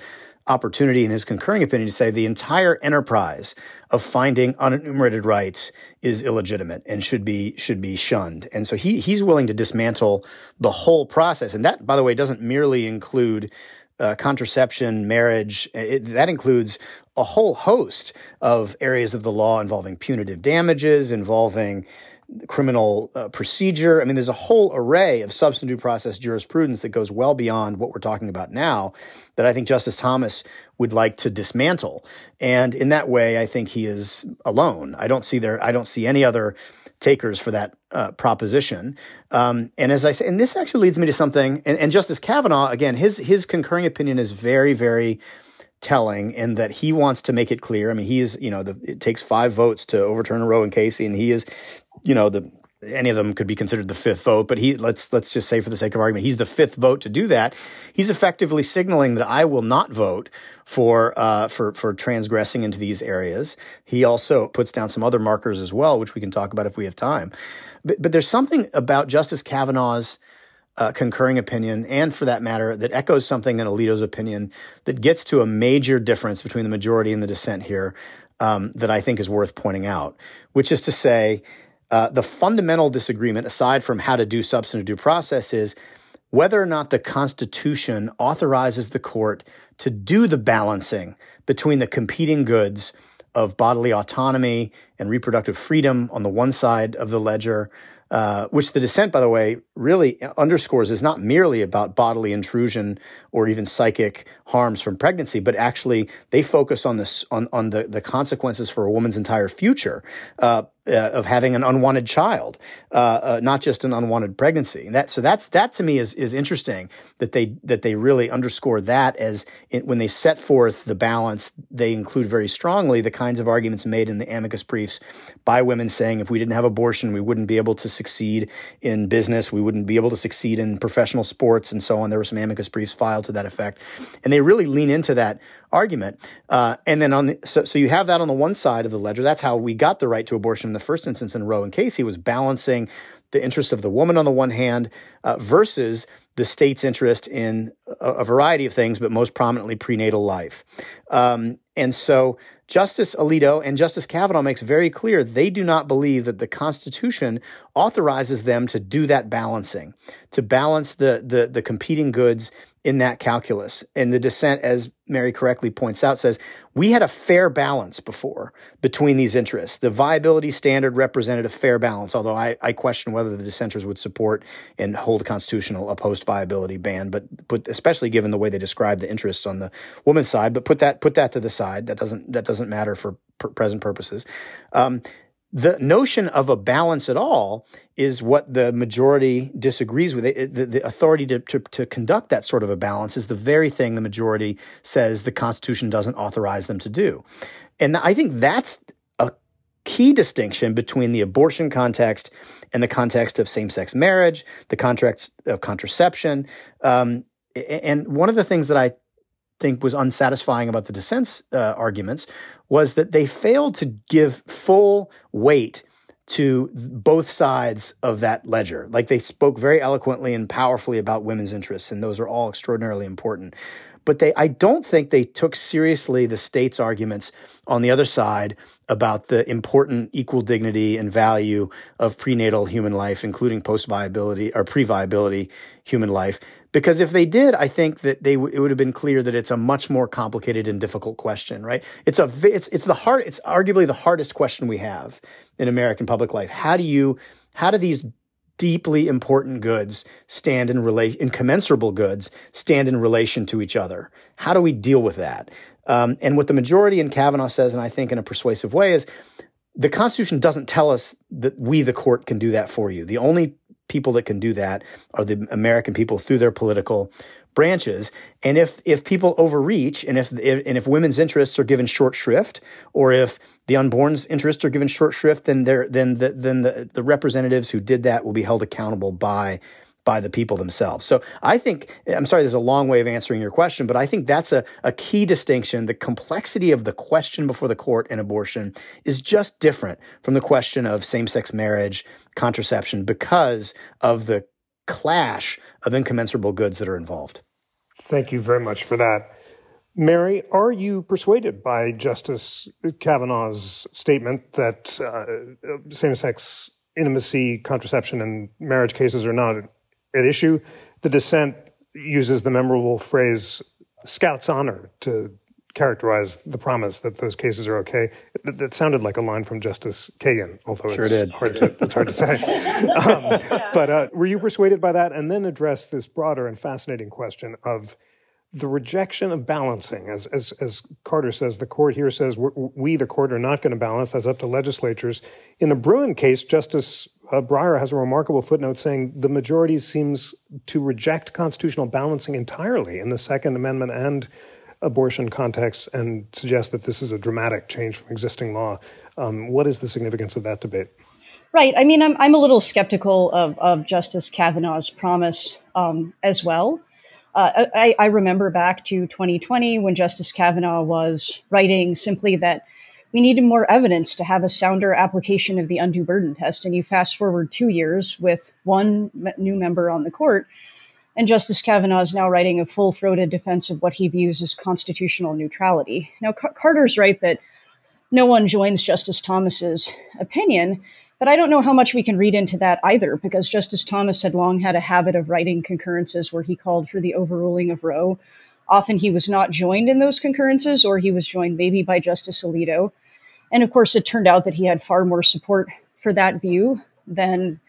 Speaker 2: opportunity in his concurring opinion to say the entire enterprise of finding unenumerated rights is illegitimate and should be should be shunned. And so he he's willing to dismantle the whole process. And that, by the way, doesn't merely include uh, contraception, marriage. It, that includes a whole host of areas of the law involving punitive damages, involving criminal uh, procedure. I mean, there's a whole array of substantive process jurisprudence that goes well beyond what we're talking about now that I think Justice Thomas would like to dismantle. And in that way, I think he is alone. I don't see there, I don't see any other takers for that uh, proposition. Um, and as I say, and this actually leads me to something, and, and Justice Kavanaugh, again, his, his concurring opinion is very, very telling in that he wants to make it clear. I mean, he is, you know, the, it takes five votes to overturn a Roe and Casey, and he is you know, the any of them could be considered the fifth vote, but he let's let's just say for the sake of argument, he's the fifth vote to do that. He's effectively signaling that I will not vote for uh, for for transgressing into these areas. He also puts down some other markers as well, which we can talk about if we have time. But but there's something about Justice Kavanaugh's uh, concurring opinion, and for that matter, that echoes something in Alito's opinion that gets to a major difference between the majority and the dissent here um, that I think is worth pointing out, which is to say uh, the fundamental disagreement, aside from how to do substantive due process, is whether or not the Constitution authorizes the court to do the balancing between the competing goods of bodily autonomy and reproductive freedom on the one side of the ledger uh, which the dissent, by the way, really underscores is not merely about bodily intrusion or even psychic harms from pregnancy, but actually they focus on this on, on the, the consequences for a woman's entire future. Uh, uh, of having an unwanted child, uh, uh, not just an unwanted pregnancy. And that so that's that to me is is interesting that they that they really underscore that as in, when they set forth the balance, they include very strongly the kinds of arguments made in the amicus briefs by women saying if we didn't have abortion, we wouldn't be able to succeed in business. We wouldn't be able to succeed in professional sports and so on. There were some amicus briefs filed to that effect. And they really lean into that argument. Uh, and then on the, so, so you have that on the one side of the ledger. That's how we got the right to abortion in the first instance in Roe and Casey was balancing the interests of the woman on the one hand uh, versus the state's interest in a, a, variety of things, but most prominently prenatal life. Um, and so Justice Alito and Justice Kavanaugh makes very clear they do not believe that the Constitution authorizes them to do that balancing, to balance the, the, the competing goods in that calculus. And the dissent, as Mary correctly points out, says we had a fair balance before between these interests. The viability standard represented a fair balance, although I, I question whether the dissenters would support and hold constitutional a post viability ban, but put, especially given the way they describe the interests on the woman's side. But put that put that to the side. That doesn't that doesn't matter for present purposes. Um, the notion of a balance at all is what the majority disagrees with. The, the, authority to, to, to, conduct that sort of a balance is the very thing the majority says the Constitution doesn't authorize them to do. And I think that's a key distinction between the abortion context and the context of same sex marriage, the context of contraception. Um, and one of the things that I think was unsatisfying about the dissent's uh, arguments was that they failed to give full weight to both sides of that ledger. Like they spoke very eloquently and powerfully about women's interests, and those are all extraordinarily important. But they, I don't think they took seriously the state's arguments on the other side about the important equal dignity and value of prenatal human life, including post viability or pre viability human life. Because if they did, I think that they w- it would have been clear that it's a much more complicated and difficult question, right? It's a it's it's the hard it's arguably the hardest question we have in American public life. How do you how do these deeply important goods stand in relation incommensurable goods stand in relation to each other? How do we deal with that? Um, and what the majority in Kavanaugh says, and I think in a persuasive way, is the Constitution doesn't tell us that we, the court, can do that for you. The only people that can do that are the American people through their political branches. And if if people overreach, and if, if, and if women's interests are given short shrift, or if the unborn's interests are given short shrift, then there then the, then the, the representatives who did that will be held accountable by by the people themselves. So I think, I'm sorry, there's a long way of answering your question, but I think that's a, a key distinction. The complexity of the question before the court in abortion is just different from the question of same sex marriage, contraception, because of the clash of incommensurable goods that are involved.
Speaker 1: Thank you very much for that. Mary, are you persuaded by Justice Kavanaugh's statement that uh, same sex intimacy, contraception, and marriage cases are not at issue. The dissent uses the memorable phrase "Scout's honor" to characterize the promise that those cases are okay. That, that sounded like a line from Justice Kagan, although
Speaker 2: sure
Speaker 1: it's,
Speaker 2: did.
Speaker 1: Hard to, it's hard to say. (laughs) Um, but uh, were you persuaded by that? And then address this broader and fascinating question of the rejection of balancing, as, as, as Carter says, the court here says we, the court, are not going to balance. That's up to legislatures. In the Bruen case, Justice uh, Breyer has a remarkable footnote saying the majority seems to reject constitutional balancing entirely in the Second Amendment and abortion context and suggest that this is a dramatic change from existing law. Um, what is the significance of that debate?
Speaker 3: Right. I mean, I'm, I'm a little skeptical of, of Justice Kavanaugh's promise um, as well. Uh, I, I, remember back to 2020 when Justice Kavanaugh was writing simply that we needed more evidence to have a sounder application of the undue burden test. And you fast forward two years with one new member on the court, and Justice Kavanaugh is now writing a full throated defense of what he views as constitutional neutrality. Now, Car- Carter's right that no one joins Justice Thomas's opinion, but I don't know how much we can read into that either, because Justice Thomas had long had a habit of writing concurrences where he called for the overruling of Roe. Often he was not joined in those concurrences, or he was joined maybe by Justice Alito. And of course, it turned out that he had far more support for that view than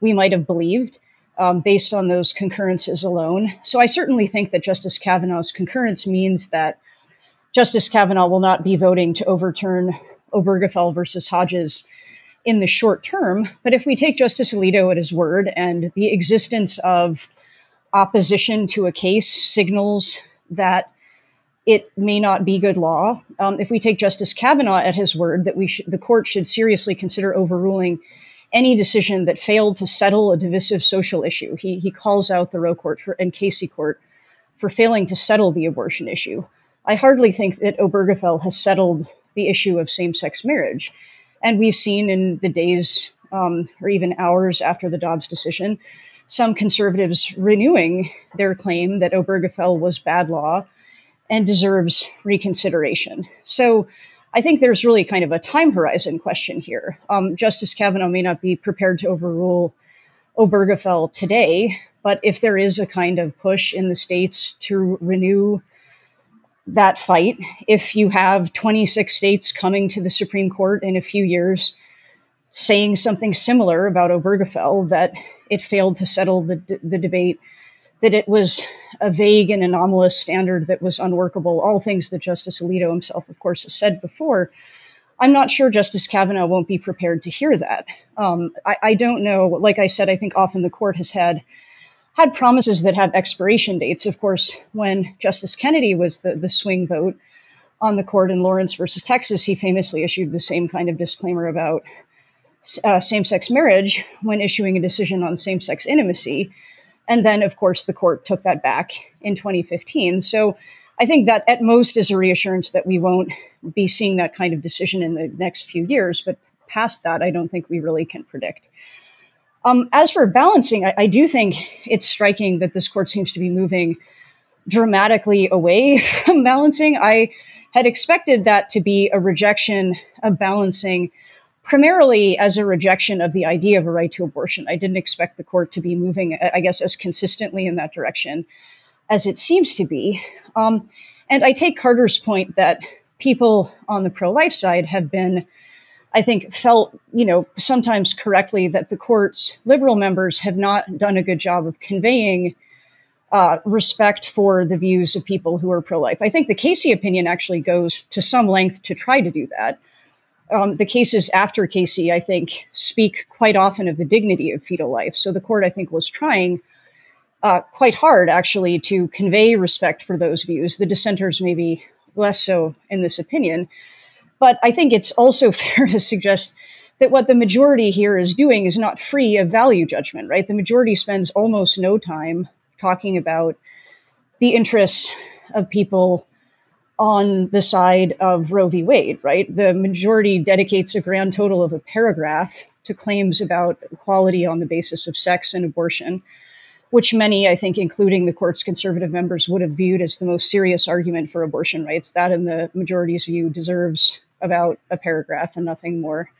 Speaker 3: we might have believed um, based on those concurrences alone. So I certainly think that Justice Kavanaugh's concurrence means that Justice Kavanaugh will not be voting to overturn Obergefell versus Hodges in the short term. But if we take Justice Alito at his word and the existence of opposition to a case signals that it may not be good law. Um, if we take Justice Kavanaugh at his word that we sh- the court should seriously consider overruling any decision that failed to settle a divisive social issue, he he calls out the Roe Court for, and Casey Court for failing to settle the abortion issue. I hardly think that Obergefell has settled the issue of same-sex marriage. And we've seen in the days um, or even hours after the Dobbs decision, some conservatives renewing their claim that Obergefell was bad law and deserves reconsideration. So I think there's really kind of a time horizon question here. Um, Justice Kavanaugh may not be prepared to overrule Obergefell today, but if there is a kind of push in the states to renew that fight. If you have 26 states coming to the Supreme Court in a few years saying something similar about Obergefell, that it failed to settle the, the debate, that it was a vague and anomalous standard that was unworkable, all things that Justice Alito himself, of course, has said before. I'm not sure Justice Kavanaugh won't be prepared to hear that. Um, I, I, don't know. Like I said, I think often the court has had had promises that have expiration dates. Of course, when Justice Kennedy was the, the swing vote on the court in Lawrence versus Texas, he famously issued the same kind of disclaimer about uh, same sex marriage when issuing a decision on same sex intimacy. And then, of course, the court took that back in 2015. So I think that at most is a reassurance that we won't be seeing that kind of decision in the next few years. But past that, I don't think we really can predict. Um, as for balancing, I, I, do think it's striking that this court seems to be moving dramatically away (laughs) from balancing. I had expected that to be a rejection of balancing, primarily as a rejection of the idea of a right to abortion. I didn't expect the court to be moving, I guess, as consistently in that direction as it seems to be. Um, and I take Carter's point that people on the pro life side have been I think, felt, you know, sometimes correctly that the court's liberal members have not done a good job of conveying uh, respect for the views of people who are pro life. I think the Casey opinion actually goes to some length to try to do that. Um, the cases after Casey, I think, speak quite often of the dignity of fetal life. So the court, I think, was trying uh, quite hard actually to convey respect for those views. The dissenters, maybe less so in this opinion. But I think it's also (laughs) fair to suggest that what the majority here is doing is not free of value judgment, right? The majority spends almost no time talking about the interests of people on the side of Roe v. Wade, right? The majority dedicates a grand total of a paragraph to claims about equality on the basis of sex and abortion, which many, I think, including the court's conservative members, would have viewed as the most serious argument for abortion rights. That, in the majority's view, deserves about a paragraph and nothing more.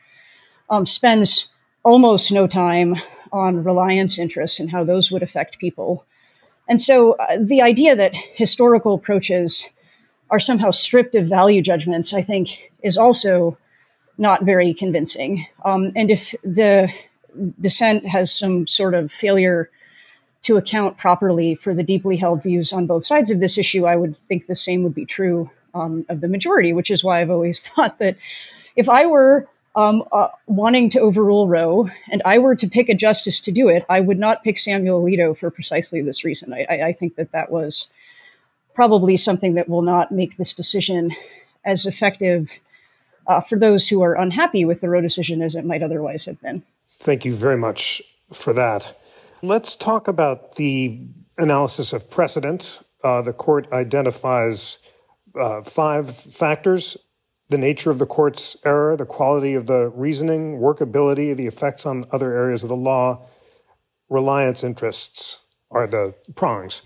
Speaker 3: Um, spends almost no time on reliance interests and how those would affect people. And so uh, the idea that historical approaches are somehow stripped of value judgments, I think, is also not very convincing. Um, and if the dissent has some sort of failure to account properly for the deeply held views on both sides of this issue, I would think the same would be true um, of the majority, which is why I've always (laughs) thought that if I were um, uh, wanting to overrule Roe and I were to pick a justice to do it, I would not pick Samuel Alito for precisely this reason. I, I, I think that that was probably something that will not make this decision as effective uh, for those who are unhappy with the Roe decision as it might otherwise have been.
Speaker 1: Thank you very much for that. Let's talk about the analysis of precedent. Uh, the court identifies uh, five factors the nature of the court's error, the quality of the reasoning, workability, the effects on other areas of the law, reliance interests are the prongs.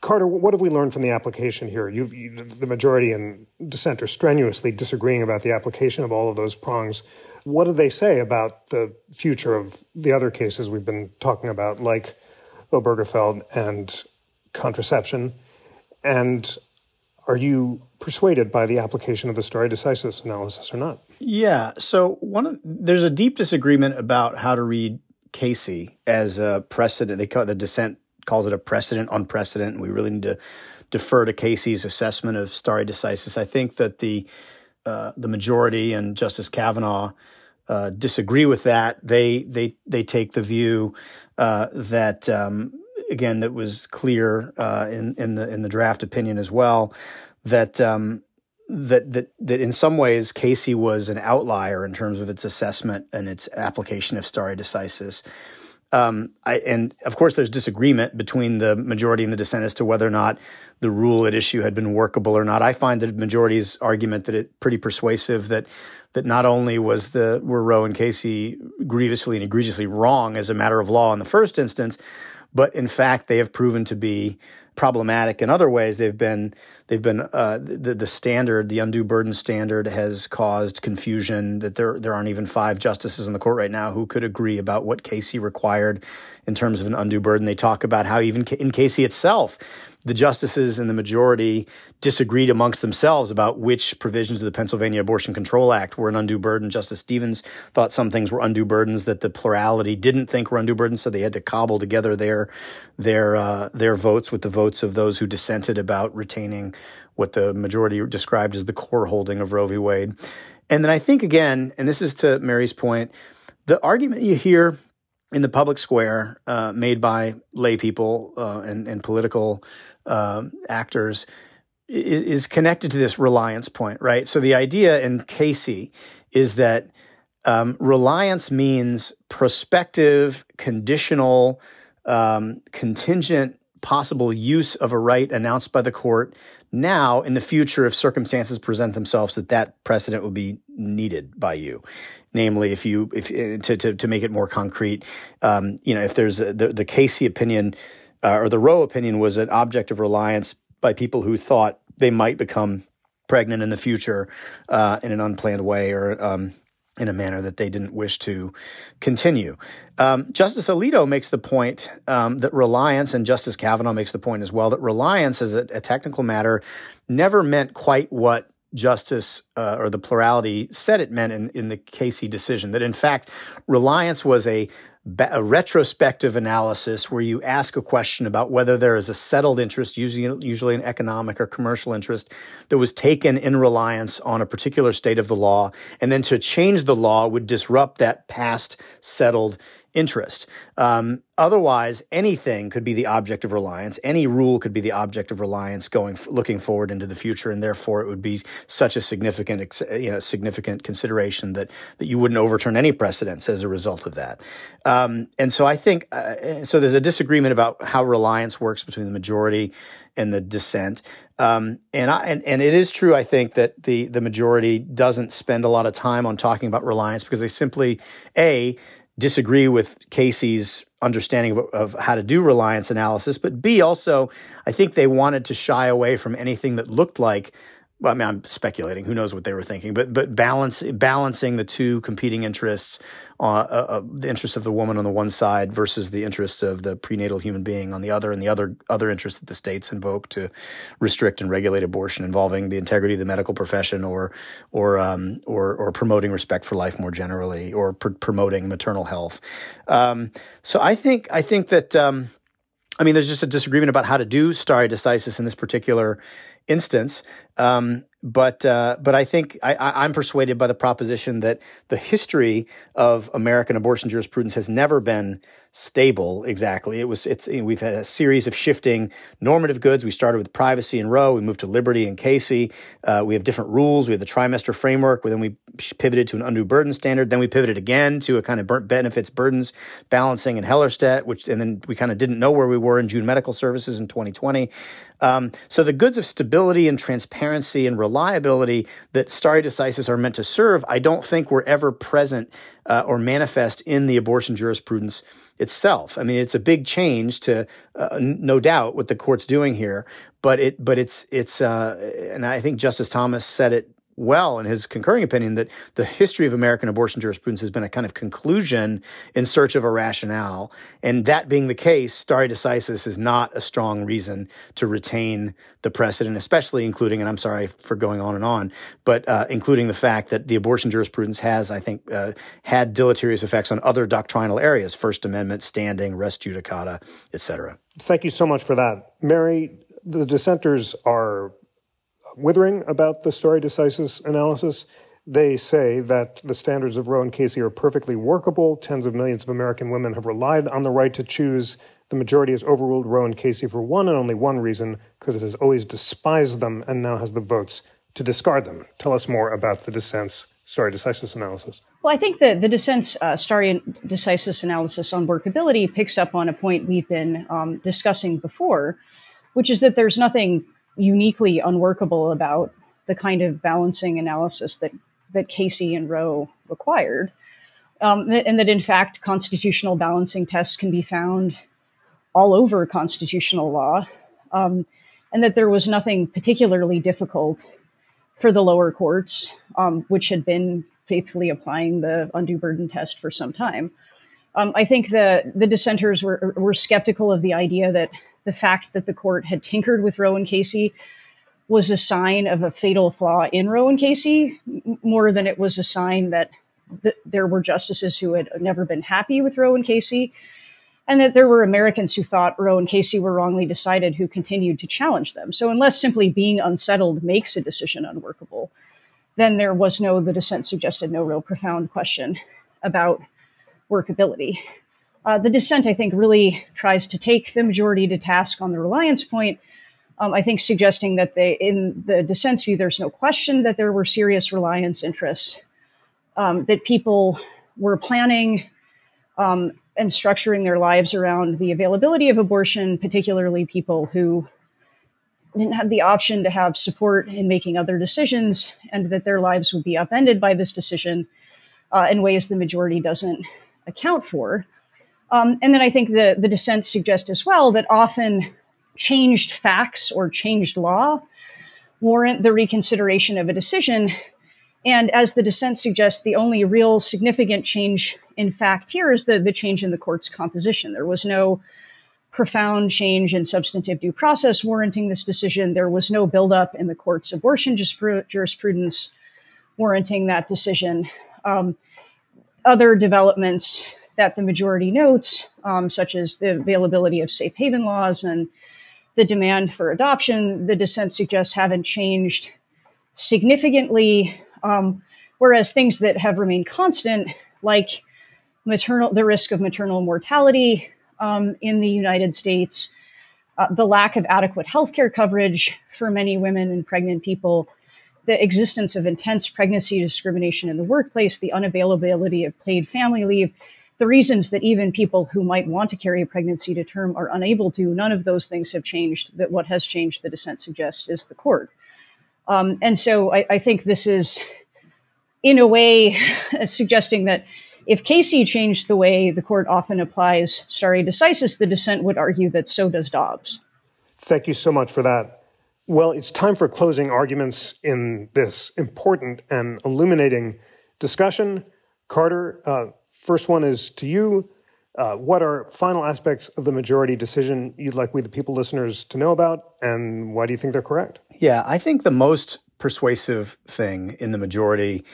Speaker 1: Carter, what have we learned from the application here? You, the majority and dissent are strenuously disagreeing about the application of all of those prongs. What do they say about the future of the other cases we've been talking about, like Obergefell and contraception? And are you persuaded by the application of the stare decisis analysis or not?
Speaker 2: Yeah. So one of, there's a deep disagreement about how to read Casey as a precedent. They call it, the dissent calls it a precedent on precedent. We really need to defer to Casey's assessment of stare decisis. I think that the uh, the majority and Justice Kavanaugh uh, disagree with that. They they they take the view uh, that um, again that was clear uh, in in the in the draft opinion as well that um, that that that in some ways Casey was an outlier in terms of its assessment and its application of stare decisis. Um, I, and of course, there's disagreement between the majority and the dissent as to whether or not the rule at issue had been workable or not. I find the majority's argument that it pretty persuasive that that not only was the were Roe and Casey grievously and egregiously wrong as a matter of law in the first instance, but in fact they have proven to be problematic in other ways. They've been they've been uh, the the standard, the undue burden standard, has caused confusion. That there there aren't even five justices in the court right now who could agree about what Casey required in terms of an undue burden. They talk about how even in Casey itself the justices and the majority disagreed amongst themselves about which provisions of the Pennsylvania Abortion Control Act were an undue burden. Justice Stevens thought some things were undue burdens that the plurality didn't think were undue burdens, so they had to cobble together their their uh, their votes with the votes of those who dissented about retaining what the majority described as the core holding of Roe v. Wade. And then I think again, and this is to Mary's point, the argument you hear in the public square uh, made by lay people uh, and, and, political uh, actors is, connected to this reliance point, right? So the idea in Casey is that um, reliance means prospective, conditional, um, contingent, possible use of a right announced by the court now in the future if circumstances present themselves that that precedent will be needed by you namely if you if to to, to make it more concrete um, you know if there's a, the the Casey opinion uh, or the Roe opinion was an object of reliance by people who thought they might become pregnant in the future uh, in an unplanned way or um, in a manner that they didn't wish to continue. Um, Justice Alito makes the point um, that reliance, and Justice Kavanaugh makes the point as well, that reliance as a, a technical matter never meant quite what Justice uh, or the plurality said it meant in, in the Casey decision. That in fact, reliance was a a retrospective analysis where you ask a question about whether there is a settled interest, usually, usually an economic or commercial interest, that was taken in reliance on a particular state of the law. And then to change the law would disrupt that past settled interest. Um, otherwise, anything could be the object of reliance. Any rule could be the object of reliance going looking forward into the future, and therefore it would be such a significant, you know, significant consideration that that you wouldn't overturn any precedents as a result of that. Um, and so I think uh, so. There's a disagreement about how reliance works between the majority and the dissent. Um, and I and, and it is true, I think, that the the majority doesn't spend a lot of time on talking about reliance because they simply a disagree with Casey's understanding of, of, how to do reliance analysis, but B, also, I think they wanted to shy away from anything that looked like well, I mean, I'm speculating. Who knows what they were thinking? But but balance balancing the two competing interests, uh, uh, uh, the interests of the woman on the one side versus the interests of the prenatal human being on the other, and the other other interests that the states invoke to restrict and regulate abortion, involving the integrity of the medical profession, or or um, or, or promoting respect for life more generally, or pr- promoting maternal health. Um, so I think I think that. Um, I mean, there's just a disagreement about how to do stare decisis in this particular instance. Um, but uh, but I think I, am persuaded by the proposition that the history of American abortion jurisprudence has never been stable exactly. It was it's we've had a series of shifting normative goods. We started with privacy and Roe. We moved to liberty and Casey. Uh, we have different rules. We have the trimester framework. Then we pivoted to an undue burden standard. Then we pivoted again to a kind of benefits burdens balancing in Hellerstedt, which and then we kind of didn't know where we were in June Medical Services in 2020. Um, so the goods of stability and transparency and reliability that stare decisis are meant to serve, I don't think were ever present uh, or manifest in the abortion jurisprudence itself. I mean, it's a big change to, uh, no doubt, what the court's doing here. But it, but it's, it's, uh, and I think Justice Thomas said it well in his concurring opinion that the history of American abortion jurisprudence has been a kind of conclusion in search of a rationale. And that being the case, stare decisis is not a strong reason to retain the precedent, especially including, and I'm sorry for going on and on, but uh, including the fact that the abortion jurisprudence has, I think, uh, had deleterious effects on other doctrinal areas, First Amendment, standing, res judicata, et cetera.
Speaker 1: Thank you so much for that. Mary, the dissenters are withering about the stare decisis analysis. They say that the standards of Roe and Casey are perfectly workable. Tens of millions of American women have relied on the right to choose. The majority has overruled Roe and Casey for one and only one reason because it has always despised them and now has the votes to discard them. Tell us more about the dissent's stare decisis analysis.
Speaker 3: Well, I think the, the dissent's uh, stare decisis analysis on workability picks up on a point we've been um, discussing before, which is that there's nothing uniquely unworkable about the kind of balancing analysis that that Casey and Roe required, um, and that in fact constitutional balancing tests can be found all over constitutional law, um, and that there was nothing particularly difficult for the lower courts, um, which had been faithfully applying the undue burden test for some time. Um, I think the the dissenters were were skeptical of the idea that the fact that the court had tinkered with Roe and Casey was a sign of a fatal flaw in Roe and Casey more than it was a sign that th- there were justices who had never been happy with Roe and Casey, and that there were Americans who thought Roe and Casey were wrongly decided who continued to challenge them. So, unless simply being unsettled makes a decision unworkable, then there was no, the dissent suggested, no real profound question about workability. Uh, the dissent, I think, really tries to take the majority to task on the reliance point. Um, I think suggesting that they, in the dissent's view, there's no question that there were serious reliance interests, um, that people were planning um, and structuring their lives around the availability of abortion, particularly people who didn't have the option to have support in making other decisions, and that their lives would be upended by this decision uh, in ways the majority doesn't account for. Um, and then I think the, the dissent suggests as well that often changed facts or changed law warrant the reconsideration of a decision. And as the dissent suggests, the only real significant change in fact here is the, the change in the court's composition. There was no profound change in substantive due process warranting this decision. There was no buildup in the court's abortion jurisprudence warranting that decision. Um, other developments that the majority notes, um, such as the availability of safe haven laws and the demand for adoption, the dissent suggests haven't changed significantly. Um, whereas things that have remained constant, like maternal, the risk of maternal mortality um, in the United States, uh, the lack of adequate healthcare coverage for many women and pregnant people, the existence of intense pregnancy discrimination in the workplace, the unavailability of paid family leave, the reasons that even people who might want to carry a pregnancy to term are unable to, none of those things have changed. That what has changed, the dissent suggests, is the court. Um, and so I, I, think this is, in a way, (laughs) suggesting that if Casey changed the way the court often applies stare decisis, the dissent would argue that so does Dobbs.
Speaker 1: Thank you so much for that. Well, it's time for closing arguments in this important and illuminating discussion. Carter, uh, First one is to you. Uh, what are final aspects of the majority decision you'd like we, the people listeners, to know about, and why do you think they're correct?
Speaker 2: Yeah, I think the most persuasive thing in the majority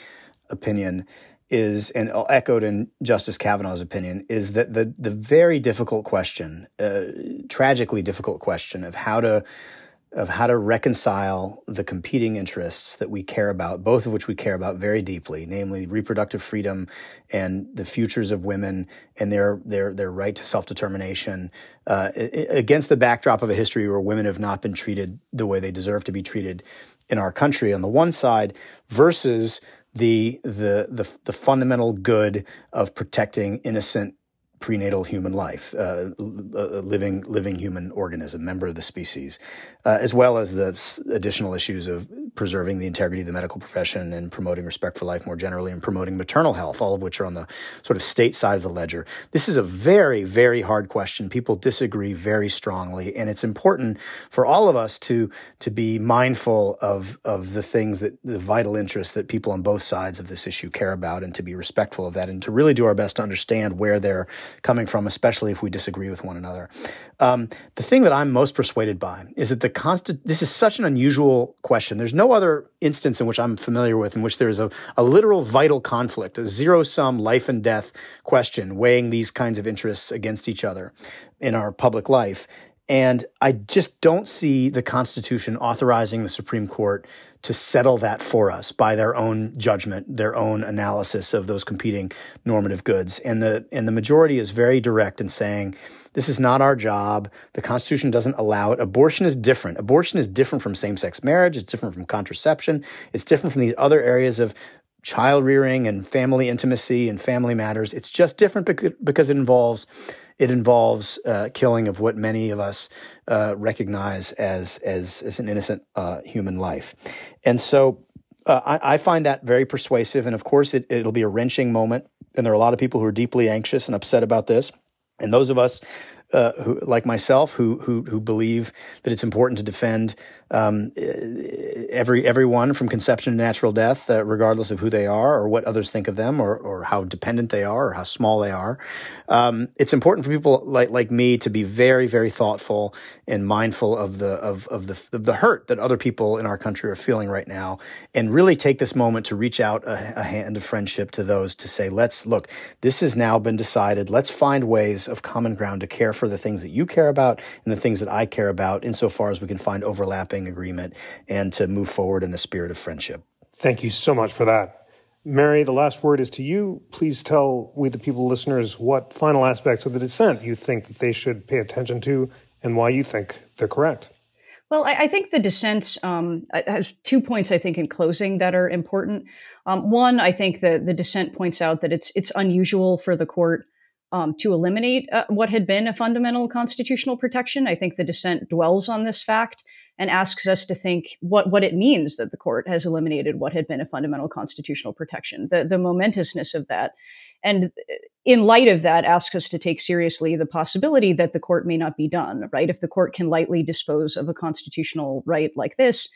Speaker 2: opinion is, and echoed in Justice Kavanaugh's opinion, is that the the very difficult question, uh, tragically difficult question of how to of how to reconcile the competing interests that we care about, both of which we care about very deeply, namely reproductive freedom and the futures of women and their their their right to self determination, uh, against the backdrop of a history where women have not been treated the way they deserve to be treated in our country on the one side, versus the the the, the fundamental good of protecting innocent prenatal human life, uh, a living living human organism, member of the species, uh, as well as the additional issues of preserving the integrity of the medical profession and promoting respect for life more generally, and promoting maternal health, all of which are on the sort of state side of the ledger. This is a very very hard question. People disagree very strongly, and it's important for all of us to to be mindful of of the things that the vital interests that people on both sides of this issue care about, and to be respectful of that, and to really do our best to understand where they're coming from, especially if we disagree with one another. Um, the thing that I'm most persuaded by is that the constant. This is such an unusual question. There's no other instance in which I'm familiar with in which there is a, a literal vital conflict, a zero sum life and death question, weighing these kinds of interests against each other in our public life. And I just don't see the Constitution authorizing the Supreme Court to settle that for us by their own judgment, their own analysis of those competing normative goods. And the and the majority is very direct in saying this is not our job. The Constitution doesn't allow it. Abortion is different. Abortion is different from same-sex marriage. It's different from contraception. It's different from these other areas of child rearing and family intimacy and family matters. It's just different because it involves it involves uh, killing of what many of us uh, recognize as, as, as an innocent uh, human life. And so uh, I, I, find that very persuasive. And of course, it, it'll be a wrenching moment. And there are a lot of people who are deeply anxious and upset about this. And those of us uh, who, like myself, who, who who believe that it's important to defend um, every everyone from conception to natural death, uh, regardless of who they are or what others think of them, or or how dependent they are or how small they are. Um, it's important for people like like me to be very very thoughtful and mindful of the of of the of the hurt that other people in our country are feeling right now, and really take this moment to reach out a, a hand of friendship to those to say, let's look, this has now been decided. Let's find ways of common ground to care for the things that you care about and the things that I care about, insofar as we can find overlapping agreement and to move forward in a spirit of friendship.
Speaker 1: Thank you so much for that. Mary, the last word is to you. Please tell we the people listeners what final aspects of the dissent you think that they should pay attention to and why you think they're correct.
Speaker 3: Well, I, I think the dissent um, has two points, I think, in closing that are important. Um, one, I think that the dissent points out that it's it's unusual for the court um, to eliminate uh, what had been a fundamental constitutional protection. I think the dissent dwells on this fact and asks us to think what, what it means that the court has eliminated what had been a fundamental constitutional protection, the, the momentousness of that. And in light of that, asks us to take seriously the possibility that the court may not be done, right? If the court can lightly dispose of a constitutional right like this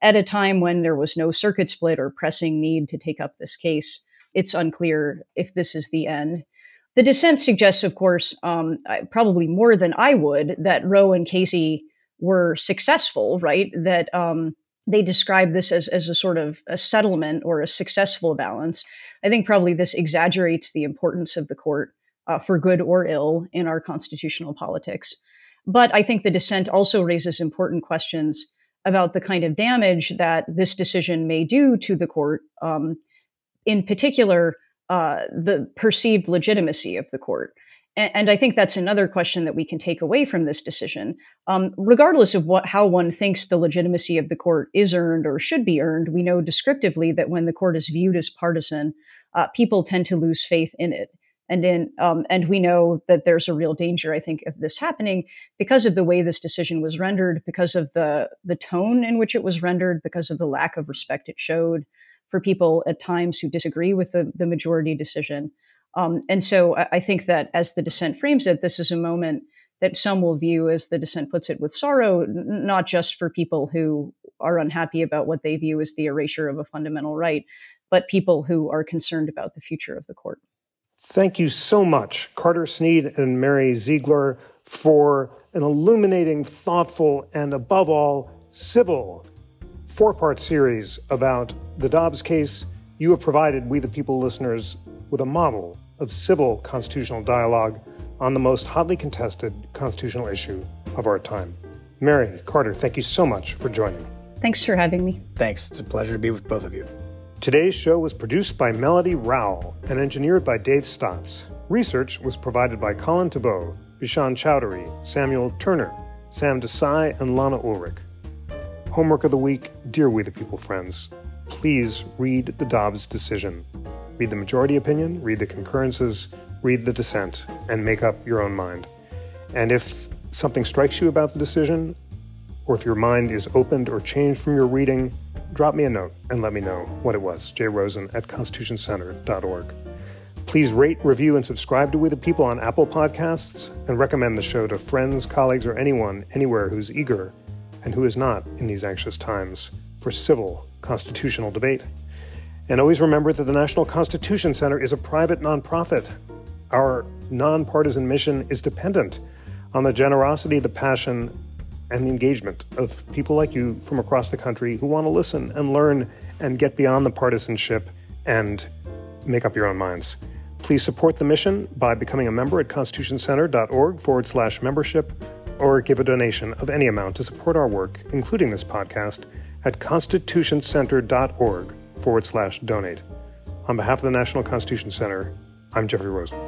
Speaker 3: at a time when there was no circuit split or pressing need to take up this case, it's unclear if this is the end. The dissent suggests, of course, um, probably more than I would, that Roe and Casey were successful, right? That um, they describe this as, as a sort of a settlement or a successful balance. I think probably this exaggerates the importance of the court uh, for good or ill in our constitutional politics. But I think the dissent also raises important questions about the kind of damage that this decision may do to the court. Um, in particular, uh, the perceived legitimacy of the court. And, and, I think that's another question that we can take away from this decision. Um, regardless of what how one thinks the legitimacy of the court is earned or should be earned, we know descriptively that when the court is viewed as partisan, uh, people tend to lose faith in it. And in um, and we know that there's a real danger, I think, of this happening because of the way this decision was rendered, because of the the tone in which it was rendered, because of the lack of respect it showed for people at times who disagree with the, the majority decision. Um, and so I, think that as the dissent frames it, this is a moment that some will view, as the dissent puts it, with sorrow, n- not just for people who are unhappy about what they view as the erasure of a fundamental right, but people who are concerned about the future of the court.
Speaker 1: Thank you so much, Carter Snead and Mary Ziegler, for an illuminating, thoughtful, and above all, civil four part series about the Dobbs case. You have provided we, the people listeners, with a model of civil constitutional dialogue on the most hotly contested constitutional issue of our time. Mary, Carter, thank you so much for joining.
Speaker 3: Thanks for having me.
Speaker 2: Thanks. It's a pleasure to be with both of you.
Speaker 1: Today's show was produced by Melody Rowell and engineered by Dave Stotts. Research was provided by Colin Thibault, Bishan Chowdhury, Samuel Turner, Sam Desai, and Lana Ulrich. Homework of the week Dear We the People friends, please read the Dobbs decision. Read the majority opinion, read the concurrences, read the dissent, and make up your own mind. And if something strikes you about the decision, or if your mind is opened or changed from your reading, drop me a note and let me know what it was. jrosen at constitutioncenter.org. Please rate, review, and subscribe to We the People on Apple Podcasts and recommend the show to friends, colleagues, or anyone anywhere who's eager and who is not in these anxious times for civil constitutional debate. And always remember that the National Constitution Center is a private nonprofit. Our nonpartisan mission is dependent on the generosity, the passion, and the engagement of people like you from across the country who want to listen and learn and get beyond the partisanship and make up your own minds. Please support the mission by becoming a member at constitutioncenter.org forward slash membership or give a donation of any amount to support our work, including this podcast, at constitutioncenter.org forward slash donate. On behalf of the National Constitution Center, I'm Jeffrey Rosen.